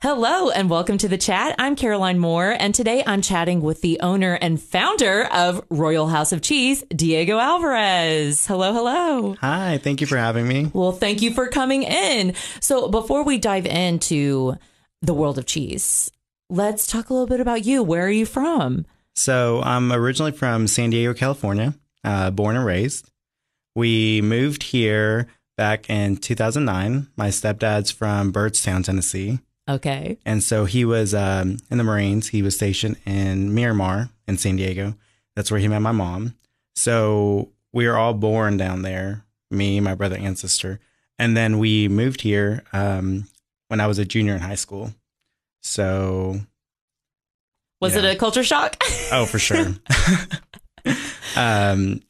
Hello and welcome to the chat. I'm Caroline Moore, and today I'm chatting with the owner and founder of Royal House of Cheese, Diego Alvarez. Hello, hello. Hi, thank you for having me. Well, thank you for coming in. So, before we dive into the world of cheese, let's talk a little bit about you. Where are you from? So, I'm originally from San Diego, California, uh, born and raised. We moved here back in 2009. My stepdad's from Byrdstown, Tennessee. Okay. And so he was um, in the Marines. He was stationed in Miramar in San Diego. That's where he met my mom. So we were all born down there, me, my brother, and sister. And then we moved here um, when I was a junior in high school. So. Was yeah. it a culture shock? oh, for sure. um,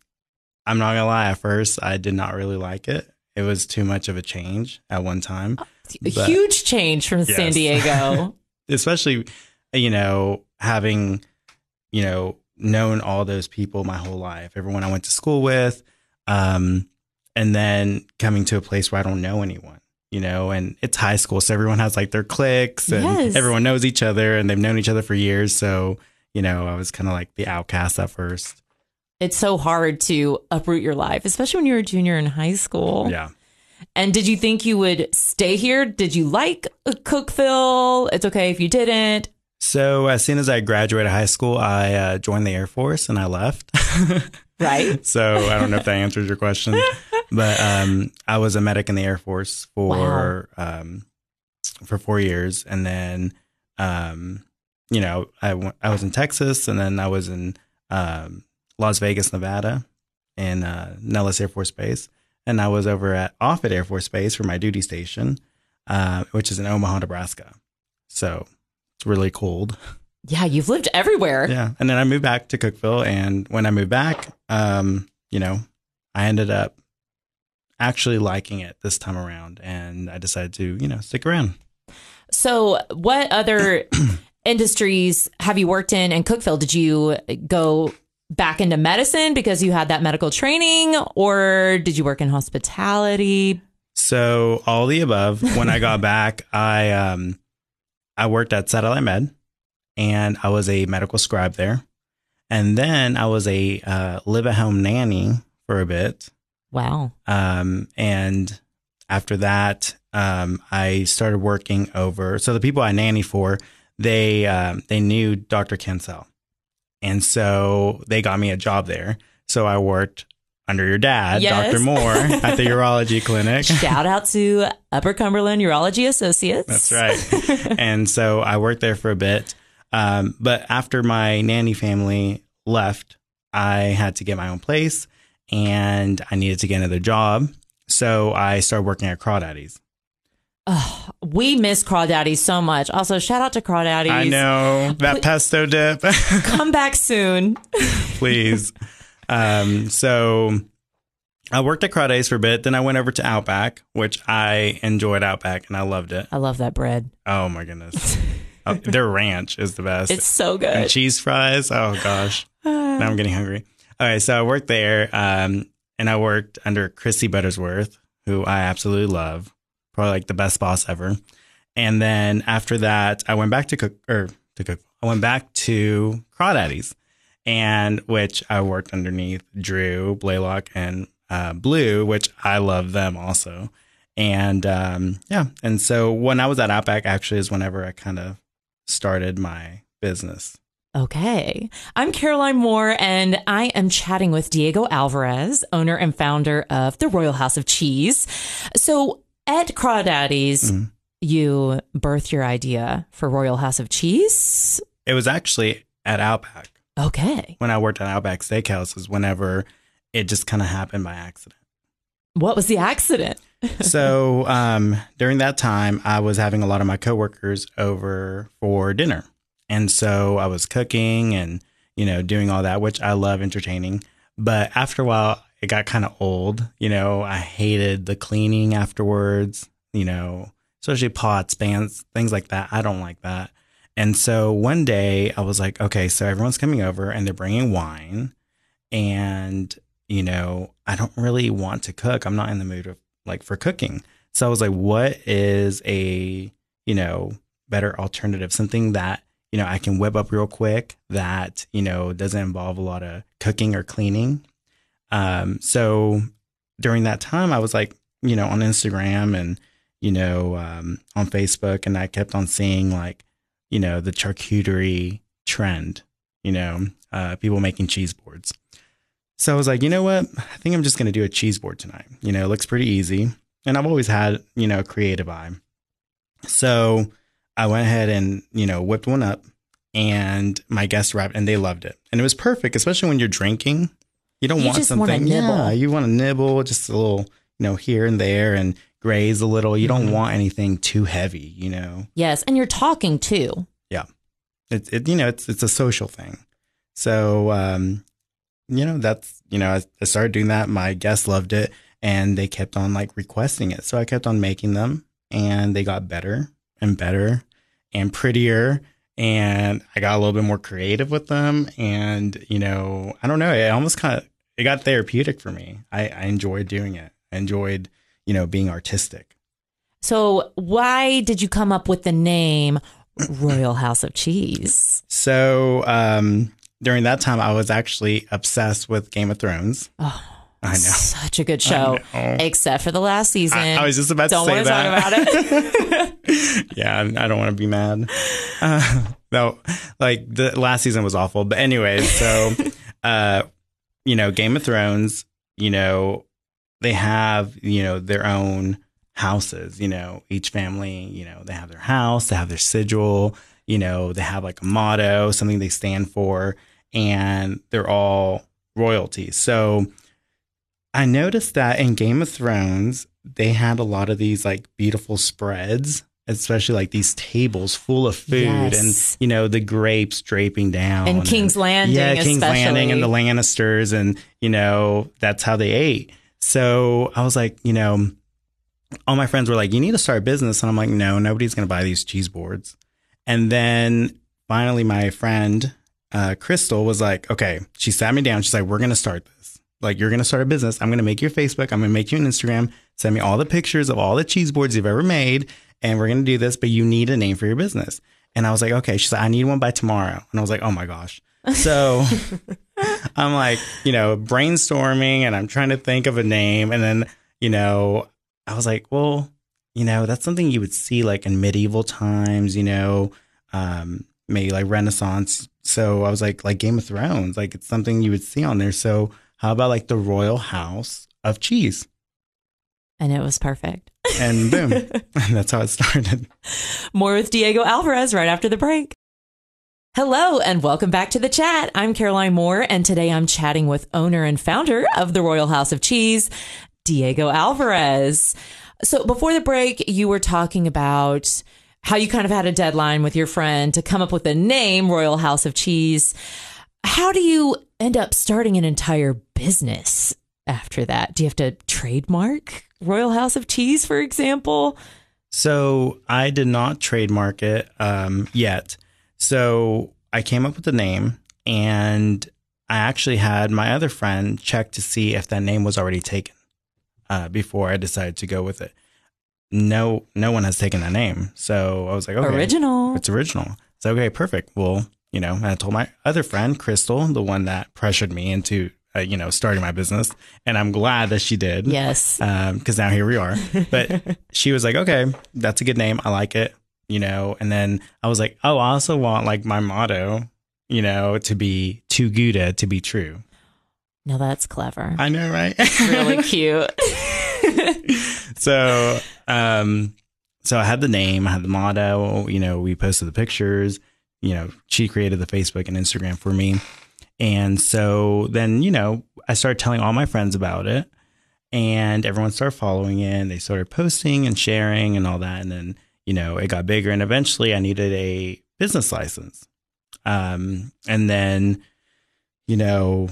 I'm not going to lie, at first, I did not really like it. It was too much of a change at one time a but, huge change from yes. San Diego. Especially, you know, having, you know, known all those people my whole life, everyone I went to school with, um, and then coming to a place where I don't know anyone, you know, and it's high school. So everyone has like their cliques and yes. everyone knows each other and they've known each other for years. So, you know, I was kind of like the outcast at first. It's so hard to uproot your life, especially when you're a junior in high school. Yeah. And did you think you would stay here? Did you like Cookeville? It's okay if you didn't. So as soon as I graduated high school, I uh, joined the Air Force and I left. right. so I don't know if that answers your question, but um, I was a medic in the Air Force for wow. um, for four years, and then um, you know I, w- I was in Texas, and then I was in um, Las Vegas, Nevada, in uh, Nellis Air Force Base, and I was over at Offutt Air Force Base for my duty station, uh, which is in Omaha, Nebraska. So it's really cold. Yeah, you've lived everywhere. Yeah, and then I moved back to Cookeville, and when I moved back, um, you know, I ended up actually liking it this time around, and I decided to, you know, stick around. So, what other industries have you worked in in Cookeville? Did you go back into medicine because you had that medical training, or did you work in hospitality? So all the above. When I got back, I um, I worked at Satellite Med, and I was a medical scribe there, and then I was a uh, live at home nanny for a bit. Wow. Um, and after that, um, I started working over. So the people I nanny for, they um, they knew Dr. Kensel. And so they got me a job there. So I worked under your dad, yes. Dr. Moore, at the urology clinic. Shout out to Upper Cumberland Urology Associates. That's right. and so I worked there for a bit. Um, but after my nanny family left, I had to get my own place and I needed to get another job. So I started working at Crawdaddy's. Oh, we miss Crawdaddy so much. Also, shout out to Crawdaddy. I know that pesto dip. come back soon, please. Um, so I worked at Crawdaddy's for a bit. Then I went over to Outback, which I enjoyed Outback and I loved it. I love that bread. Oh my goodness. oh, their ranch is the best. It's so good. And cheese fries. Oh gosh. now I'm getting hungry. All right, so I worked there, um, and I worked under Chrissy Buttersworth, who I absolutely love probably like the best boss ever. And then after that, I went back to cook or to cook. I went back to Crawdaddy's, and which I worked underneath Drew Blaylock and uh, Blue, which I love them also. And um, yeah, and so when I was at Outback, actually, is whenever I kind of started my business. Okay. I'm Caroline Moore, and I am chatting with Diego Alvarez, owner and founder of the Royal House of Cheese. So, at Crawdaddy's, mm-hmm. you birthed your idea for Royal House of Cheese. It was actually at Outback. Okay. When I worked at Outback Steakhouses, whenever it just kind of happened by accident. What was the accident? so um, during that time, I was having a lot of my coworkers over for dinner, and so I was cooking and you know doing all that, which I love entertaining. But after a while, it got kind of old. You know, I hated the cleaning afterwards, you know, especially pots, pans, things like that. I don't like that. And so one day I was like, okay, so everyone's coming over and they're bringing wine. And, you know, I don't really want to cook. I'm not in the mood of like for cooking. So I was like, what is a, you know, better alternative, something that, you know, I can whip up real quick that, you know, doesn't involve a lot of cooking or cleaning. Um, so during that time, I was like, you know, on Instagram and, you know, um, on Facebook, and I kept on seeing like, you know, the charcuterie trend, you know, uh, people making cheese boards. So I was like, you know what? I think I'm just going to do a cheese board tonight. You know, it looks pretty easy. And I've always had, you know, a creative eye. So I went ahead and, you know, whipped one up and my guests wrapped and they loved it. And it was perfect, especially when you're drinking. You don't You want something. Yeah, you want to nibble just a little, you know, here and there and graze a little. You Mm-hmm. don't want anything too heavy, you know. Yes. And you're talking too. It, it you know, it's it's a social thing. So um, you know, that's you know, I, I started doing that. My guests loved it and they kept on like requesting it. So I kept on making them and they got better and better and prettier and I got a little bit more creative with them and you know, I don't know, it almost kind of it got therapeutic for me. I, I enjoyed doing it. I enjoyed, you know, being artistic. So, why did you come up with the name Royal House of Cheese? So um during that time I was actually obsessed with Game of Thrones. Oh, I know. Such a good show, except for the last season. I, I was just about Don't to say want to that. talk about it. yeah, I I don't want to be mad. Uh, no, like the last season was awful. But anyway, so uh, you know, Game of Thrones, you know, they have you know their own houses. You know, each family, you know, they have their house, they have their sigil. You know, they have like a motto, something they stand for, and they're all royalty. So I noticed that in Game of Thrones, they had a lot of these like beautiful spreads, especially like these tables full of food Yes. and you know the grapes draping down and King's Landing, yeah, King's especially. Landing and the Lannisters, and you know that's how they ate. So I was like, you know, all my friends were like, "You need to start a business," and I'm like, "No, nobody's gonna buy these cheese boards." And then finally, my friend uh, Crystal was like, "Okay," she sat me down. She's like, "We're gonna start this. Like, you're gonna start a business. I'm gonna make you a Facebook. I'm gonna make you an Instagram. Send me all the pictures of all the cheese boards you've ever made, and we're gonna do this. But you need a name for your business." And I was like, "Okay." She's like, "I need one by tomorrow," and I was like, "Oh my gosh." So I'm like, you know, brainstorming and I'm trying to think of a name. And then, you know, I was like, well, you know, that's something you would see like in medieval times, you know, um, maybe like Renaissance. So I was like, like Game of Thrones, like it's something you would see on there. So how about like the Royal House of Cheese? and it was perfect. And boom, that's how it started. More with Diego Alvarez right after the break. Hello and welcome back to the chat. I'm Caroline Moore, and today I'm chatting with owner and founder of the Royal House of Cheese, Diego Alvarez. So before the break, you were talking about how you kind of had a deadline with your friend to come up with a name, Royal House of Cheese. How do you end up starting an entire business after that? Do you have to trademark Royal House of Cheese, for example? So I did not trademark it um, yet. So I came up with the name, and I actually had my other friend check to see if that name was already taken uh, before I decided to go with it. No, no one has taken that name. So I was like, okay, Original. it's original. So okay, perfect. Well, you know, and I told my other friend Crystal, the one that pressured me into, uh, you know, starting my business, and I'm glad that she did Yes. because now here we are. But she was like, okay, that's a good name. I like it, you know. And then I was like, oh, I also want like my motto, you know, to be too good to be true. No, that's clever. I know, right? really cute. so, um, so I had the name, I had the motto. You know, we posted the pictures. You know, she created the Facebook and Instagram for me, and so then you know I started telling all my friends about it, and everyone started following it. And they started posting and sharing and all that, and then you know it got bigger, and eventually I needed a business license, um, and then you know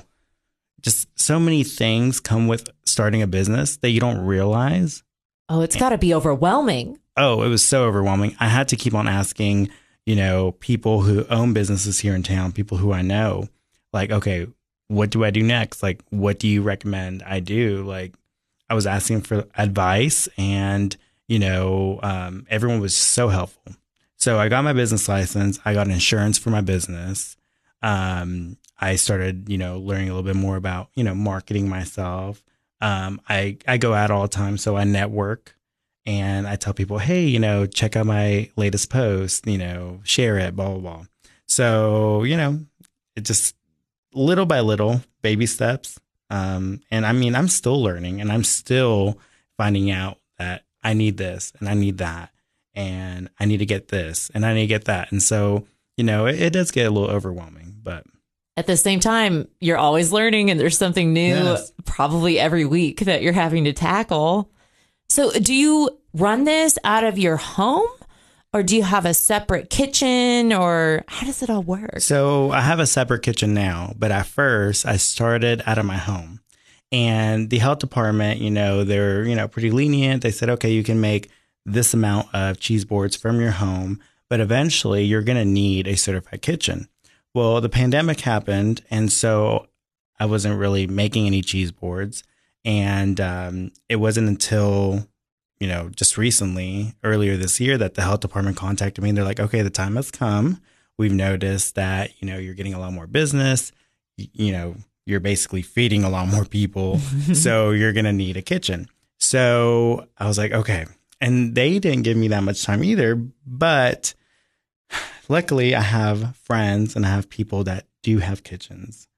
just so many things come with starting a business that you don't realize Oh, it's got to be overwhelming. oh, it was so overwhelming. I had to keep on asking, you know, people who own businesses here in town, people who I know, like, okay, what do I do next? Like, what do you recommend I do? Like, I was asking for advice, and you know, um, everyone was so helpful. So I got my business license. I got insurance for my business. Um, I started, you know, learning a little bit more about, you know, marketing myself. Um, I I go out all the time, so I network and I tell people, hey, you know, check out my latest post, you know, share it, blah blah blah. So you know, it just little by little, baby steps. Um, and I mean, I'm still learning, and I'm still finding out that I need this and I need that, and I need to get this and I need to get that, and so you know, it, it does get a little overwhelming, but at the same time, you're always learning and there's something new Yes. probably every week that you're having to tackle. So, do you run this out of your home or do you have a separate kitchen or how does it all work? So I have a separate kitchen now, but at first I started out of my home. And the health department, you know, they're, you know, pretty lenient. They said, okay, you can make this amount of cheese boards from your home, but eventually you're going to need a certified kitchen. Well, the pandemic happened. And so I wasn't really making any cheese boards. And um, it wasn't until, you know, just recently, earlier this year, that the health department contacted me. And they're like, okay, the time has come. We've noticed that, you know, you're getting a lot more business. Y- You know, you're basically feeding a lot more people. so you're going to need a kitchen. So I was like, okay. And they didn't give me that much time either. But luckily, I have friends and I have people that do have kitchens.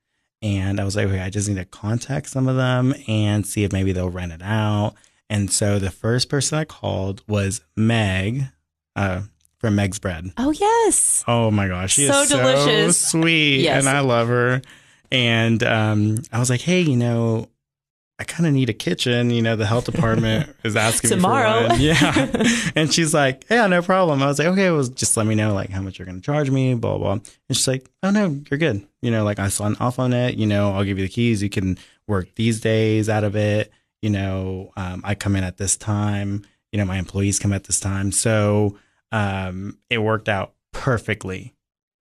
And I was like, okay, I just need to contact some of them and see if maybe they'll rent it out. And so the first person I called was Meg uh, from Meg's Bread. Oh, yes. Oh my gosh, she So is delicious. so sweet, Yes. and I love her. And um, I was like, hey, you know, I kind of need a kitchen. You know, the health department is asking Tomorrow. me for one. Yeah, and she's like, yeah, no problem. I was like, okay, well, just let me know like how much you're going to charge me, blah blah. And she's like, oh no, you're good. You know, like I saw an off on it. You know, I'll give you the keys. You can work these days out of it. You know, um, I come in at this time. You know, my employees come at this time. So um, it worked out perfectly.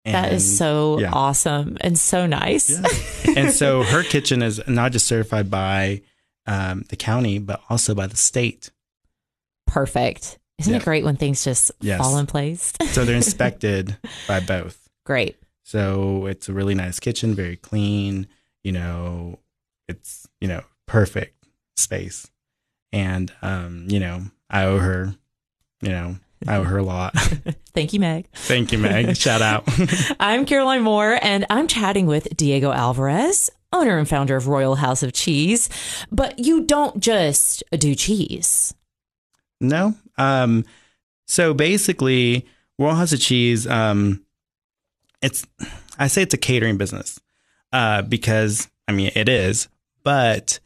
that is so yeah. awesome and so nice. yeah. and so her kitchen is not just certified by um, the county, but also by the state. Perfect. Isn't Yeah. it great when things just Yes. fall in place? So they're inspected by both. great. So it's a really nice kitchen, very clean. You know, it's you know perfect space, and um, you know I owe her, you know I owe her a lot. Thank you, Meg. Thank you, Meg. Shout out. I'm Caroline Moore, and I'm chatting with Diego Alvarez, owner and founder of Royal House of Cheese. But you don't just do cheese. No. Um, so basically, Royal House of Cheese, um, it's I say it's a catering business uh, because I mean it is, but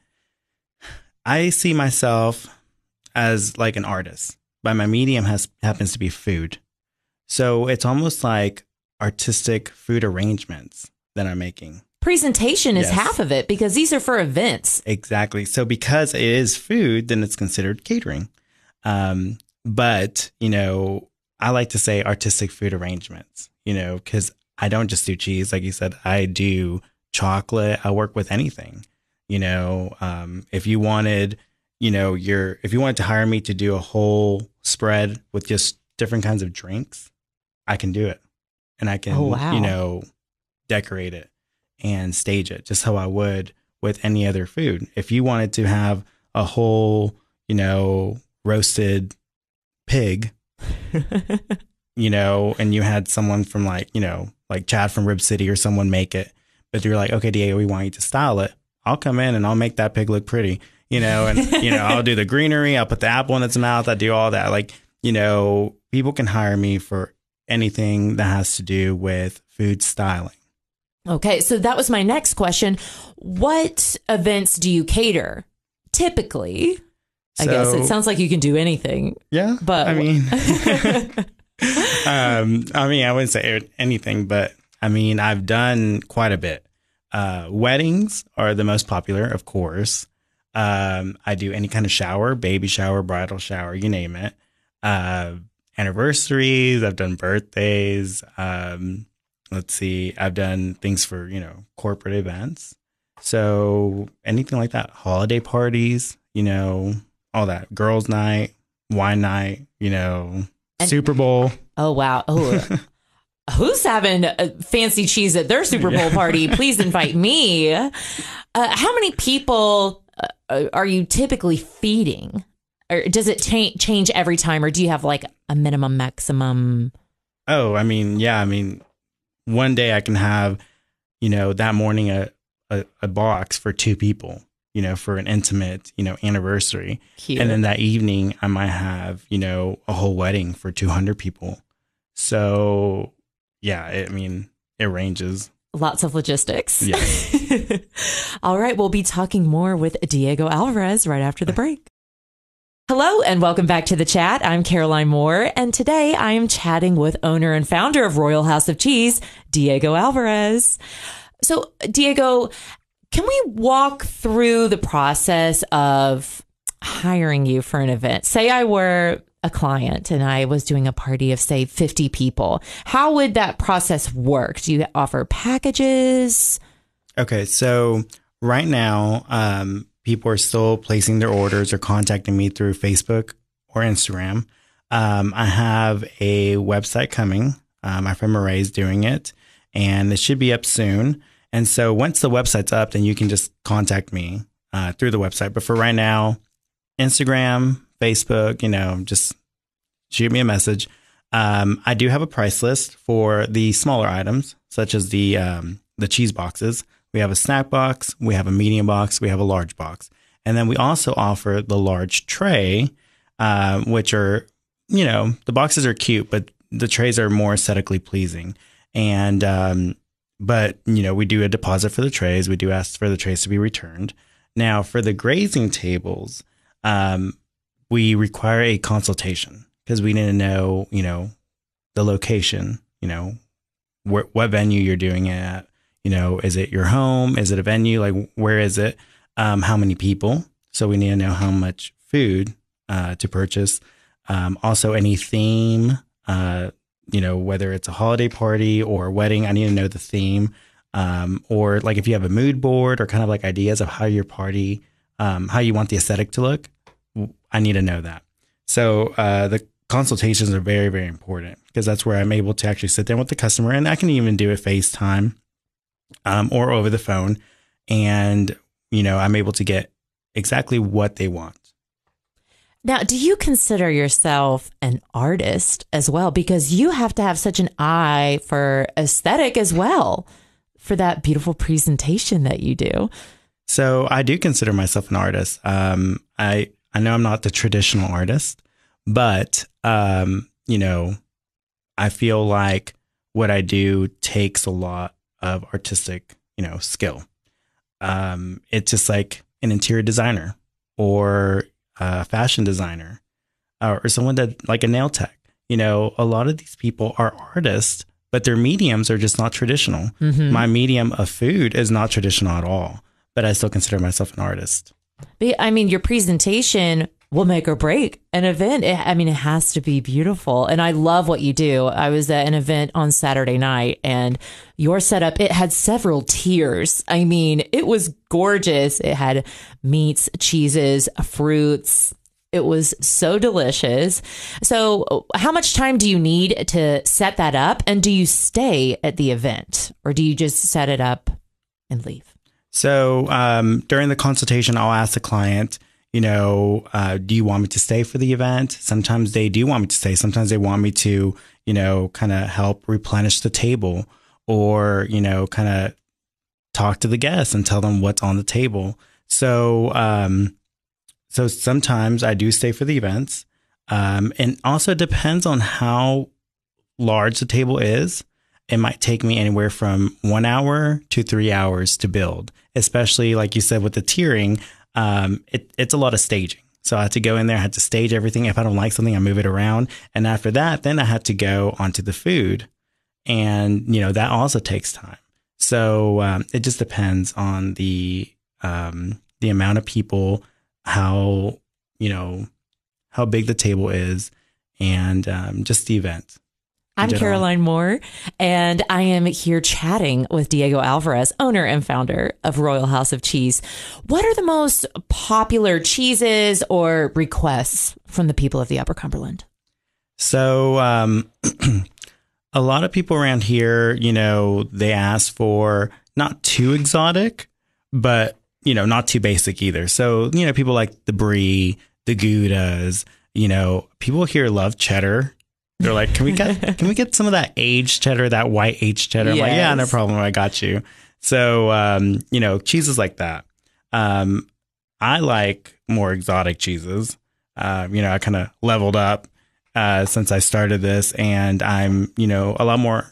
I see myself as like an artist. But my medium has happens to be food, so it's almost like artistic food arrangements that I'm making. Presentation is Yes. half of it because these are for events. Exactly. So because it is food, then it's considered catering. Um, but you know, I like to say artistic food arrangements. You know, because I don't just do cheese, like you said. I do chocolate. I work with anything. You know, um, if you wanted, you know, your if you wanted to hire me to do a whole spread with just different kinds of drinks, I can do it, and I can, Oh, wow. you know, decorate it and stage it just how I would with any other food. If you wanted to have a whole, you know, roasted pig, you know, and you had someone from like, you know, like Chad from Rib City or someone make it, but you're like, okay, Diego, we want you to style it. I'll come in and I'll make that pig look pretty, you know, and, you know, I'll do the greenery. I'll put the apple in its mouth. I do all that. Like, you know, people can hire me for anything that has to do with food styling. Okay, so that was my next question. What events do you cater? Typically, I guess it sounds like you can do anything. Yeah, But- I mean, um, I mean, I wouldn't say anything, but I mean, I've done quite a bit. Uh, weddings are the most popular, of course. Um, I do any kind of shower, baby shower, bridal shower, you name it. Uh, anniversaries, I've done birthdays. Um, let's see, I've done things for you know corporate events. So anything like that, holiday parties, you know, all that, girls' night, wine night, you know, And- Super Bowl. Oh wow. Oh. Who's having a fancy cheese at their Super Bowl party? Please invite me. Uh, how many people uh, are you typically feeding? Or does it cha- change every time, or do you have like a minimum, maximum? Oh, I mean, yeah. I mean, one day I can have, you know, that morning a, a, a box for two people, you know, for an intimate, you know, anniversary. Cute. And then that evening I might have, you know, a whole wedding for 200 people. So, yeah, I mean, it ranges. Lots of logistics. Yeah. All right. We'll be talking more with Diego Alvarez right after the break. Hello and welcome back to the chat. I'm Caroline Moore, and today I am chatting with owner and founder of Royal House of Cheese, Diego Alvarez. So, Diego, can we walk through the process of hiring you for an event? Say I were a client and I was doing a party of, say, 50 people. How would that process work? Do you offer packages? Okay. So, right now, um, people are still placing their orders or contacting me through Facebook or Instagram. Um, I have a website coming. Uh, my friend Murray is doing it, and it should be up soon. And so once the website's up, then you can just contact me uh, through the website. But for right now, Instagram, Facebook, you know, just shoot me a message. Um, I do have a price list for the smaller items, such as the um, the cheese boxes. We have a snack box, we have a medium box, we have a large box, and then we also offer the large tray, uh, which are you know the boxes are cute, but the trays are more aesthetically pleasing. And um, but you know we do a deposit for the trays. We do ask for the trays to be returned. Now for the grazing tables, um, we require a consultation because we need to know you know the location, you know wh- what venue you're doing it at you know, is it your home? Is it a venue? Like, where is it? Um, how many people? So we need to know how much food uh, to purchase. Um, also, any theme, uh, you know, whether it's a holiday party or a wedding, I need to know the theme. Um, or like if you have a mood board or kind of like ideas of how your party, um, how you want the aesthetic to look, I need to know that. So uh, the consultations are very, very important because that's where I'm able to actually sit down with the customer and I can even do a FaceTime um, or over the phone. And, you know, I'm able to get exactly what they want. Now, do you consider yourself an artist as well? Because you have to have such an eye for aesthetic as well for that beautiful presentation that you do. So I do consider myself an artist. Um, I I know I'm not the traditional artist, but um, you know, I feel like what I do takes a lot of artistic, you know, skill. Um, it's just like an interior designer or a fashion designer or someone that like a nail tech. You know, a lot of these people are artists, but their mediums are just not traditional. Mm-hmm. My medium of food is not traditional at all, but I still consider myself an artist. I mean, your presentation will make or break an event. It, I mean, it has to be beautiful. And I love what you do. I was at an event on Saturday night and your setup, it had several tiers. I mean, it was gorgeous. It had meats, cheeses, fruits. It was so delicious. So, how much time do you need to set that up? And do you stay at the event or do you just set it up and leave? So, um, during the consultation, I'll ask the client, you know, uh, do you want me to stay for the event? Sometimes they do want me to stay. Sometimes they want me to, you know, kind of help replenish the table or, you know, kind of talk to the guests and tell them what's on the table. So, um, so sometimes I do stay for the events. Um, and also depends on how large the table is. It might take me anywhere from one hour to three hours to build, especially like you said with the tiering um, it, it's a lot of staging. So I had to go in there, I had to stage everything. If I don't like something, I move it around. And after that, then I had to go onto the food. And, you know, that also takes time. So um, it just depends on the um, the amount of people, how, you know, how big the table is, and um, just the event. I'm Caroline Moore, and I am here chatting with Diego Alvarez, owner and founder of Royal House of Cheese. What are the most popular cheeses or requests from the people of the Upper Cumberland? So, um, a lot of people around here, you know, they ask for not too exotic, but you know, not too basic either. So, you know, people like the brie, the goudas, you know, people here love cheddar. They're like, can we get can we get some of that aged cheddar, that white aged cheddar? I'm like, yeah, no problem, I got you. So, um, you know, cheeses like that. Um, I like more exotic cheeses. Uh, you know, I kind of leveled up uh, since I started this, and I'm, you know, a lot more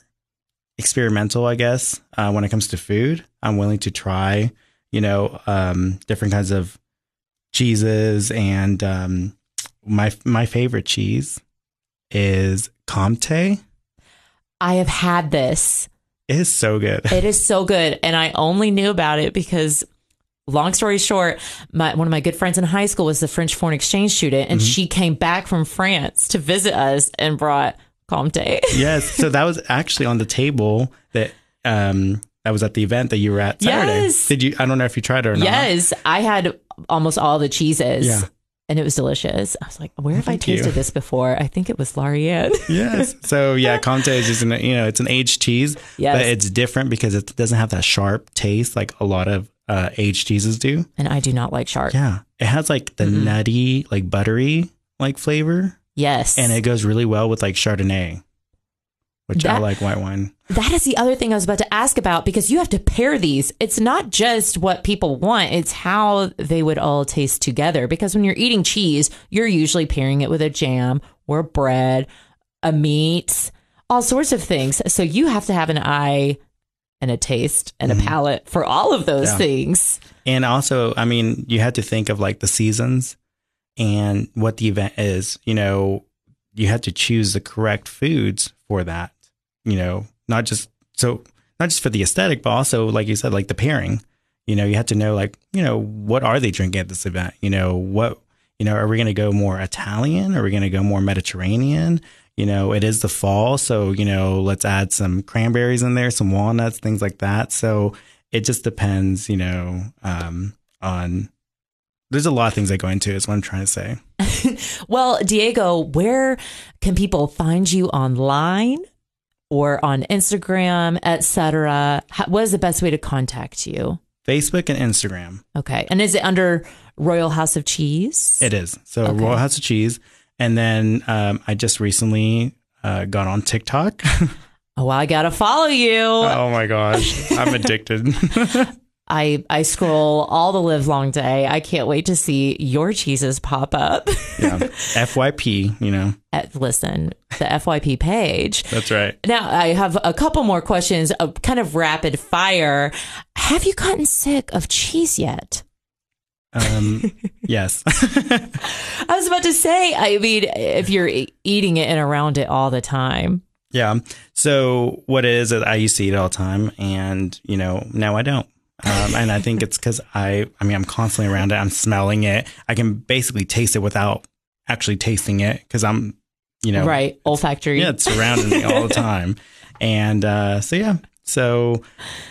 experimental, I guess, uh, when it comes to food. I'm willing to try, you know, um, different kinds of cheeses, and um, my my favorite cheese is Comte. I have had this. It is so good. It is so good. And I only knew about it because, long story short, my, one of my good friends in high school was the French foreign exchange student, and she came back from France to visit us and brought Comte. yes. So that was actually on the table that um that was at the event that you were at Saturday. Yes. Did you? I don't know if you tried it or not. yes, I had almost all the cheeses. Yeah. And it was delicious. I was like, where have I Thank you. tasted this before? I think it was Larianne. Yes. So yeah, Comte is just an you know it's an aged cheese, Yes. but it's different because it doesn't have that sharp taste like a lot of uh, aged cheeses do. and I do not like sharp. Yeah, it has like the Mm-mm. nutty, like buttery like flavor, Yes. and it goes really well with like Chardonnay, which I like white wine. That is the other thing I was about to ask about because you have to pair these. It's not just what people want, it's how they would all taste together. Because when you're eating cheese, you're usually pairing it with a jam or bread, a meat, all sorts of things. So you have to have an eye and a taste and a mm-hmm. palate for all of those Yeah. things. And also, I mean, you had to think of like the seasons and what the event is. You know, you had to choose the correct foods for that. You know, not just so not just for the aesthetic, but also like you said, like the pairing. You know, you have to know like you know what are they drinking at this event. You know what you know are we going to go more Italian? Are we going to go more Mediterranean? You know, it is the fall, so you know, let's add some cranberries in there, some walnuts, things like that. So it just depends, you know, um, on. There's a lot of things that go into it. Is what I'm trying to say. Well, Diego, where can people find you online or on Instagram, etc.? What is the best way to contact you? Facebook and Instagram. Okay. And is it under Royal House of Cheese? It is. So Okay. Royal House of Cheese. And then um, I just recently uh, got on TikTok. oh, I got to follow you. oh my gosh. I'm addicted. I, I scroll all the live long day. I can't wait to see your cheeses pop up. yeah. FYP, you know. At, listen, the FYP page. That's right. Now, I have a couple more questions, a kind of rapid fire. Have you gotten sick of cheese yet? Um, yes. I was about to say, I mean, if you're eating it and around it all the time. yeah. So what it is that I used to eat it all the time and, you know, now I don't. Um, and I think it's because I, I mean, I'm constantly around it. I'm smelling it. I can basically taste it without actually tasting it because I'm, you know, right. Olfactory. yeah, it's surrounding me all the time. And uh, so yeah, so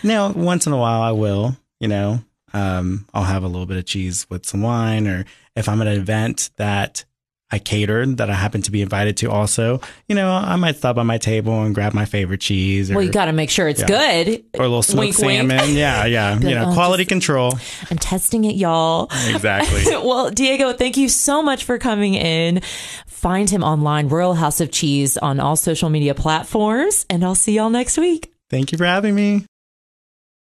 now once in a while I will, you know, um, I'll have a little bit of cheese with some wine, or if I'm at an event that I catered that I happen to be invited to, also, you know, I might stop by my table and grab my favorite cheese, or, Well, you got to make sure it's Yeah. good. or a little smoked Wink, wink. salmon. Yeah, yeah, Be you know, "Oh, quality just- control. I'm testing it, y'all. Exactly. well, Diego, thank you so much for coming in. Find him online, Royal House of Cheese, on all social media platforms, and I'll see y'all next week. Thank you for having me.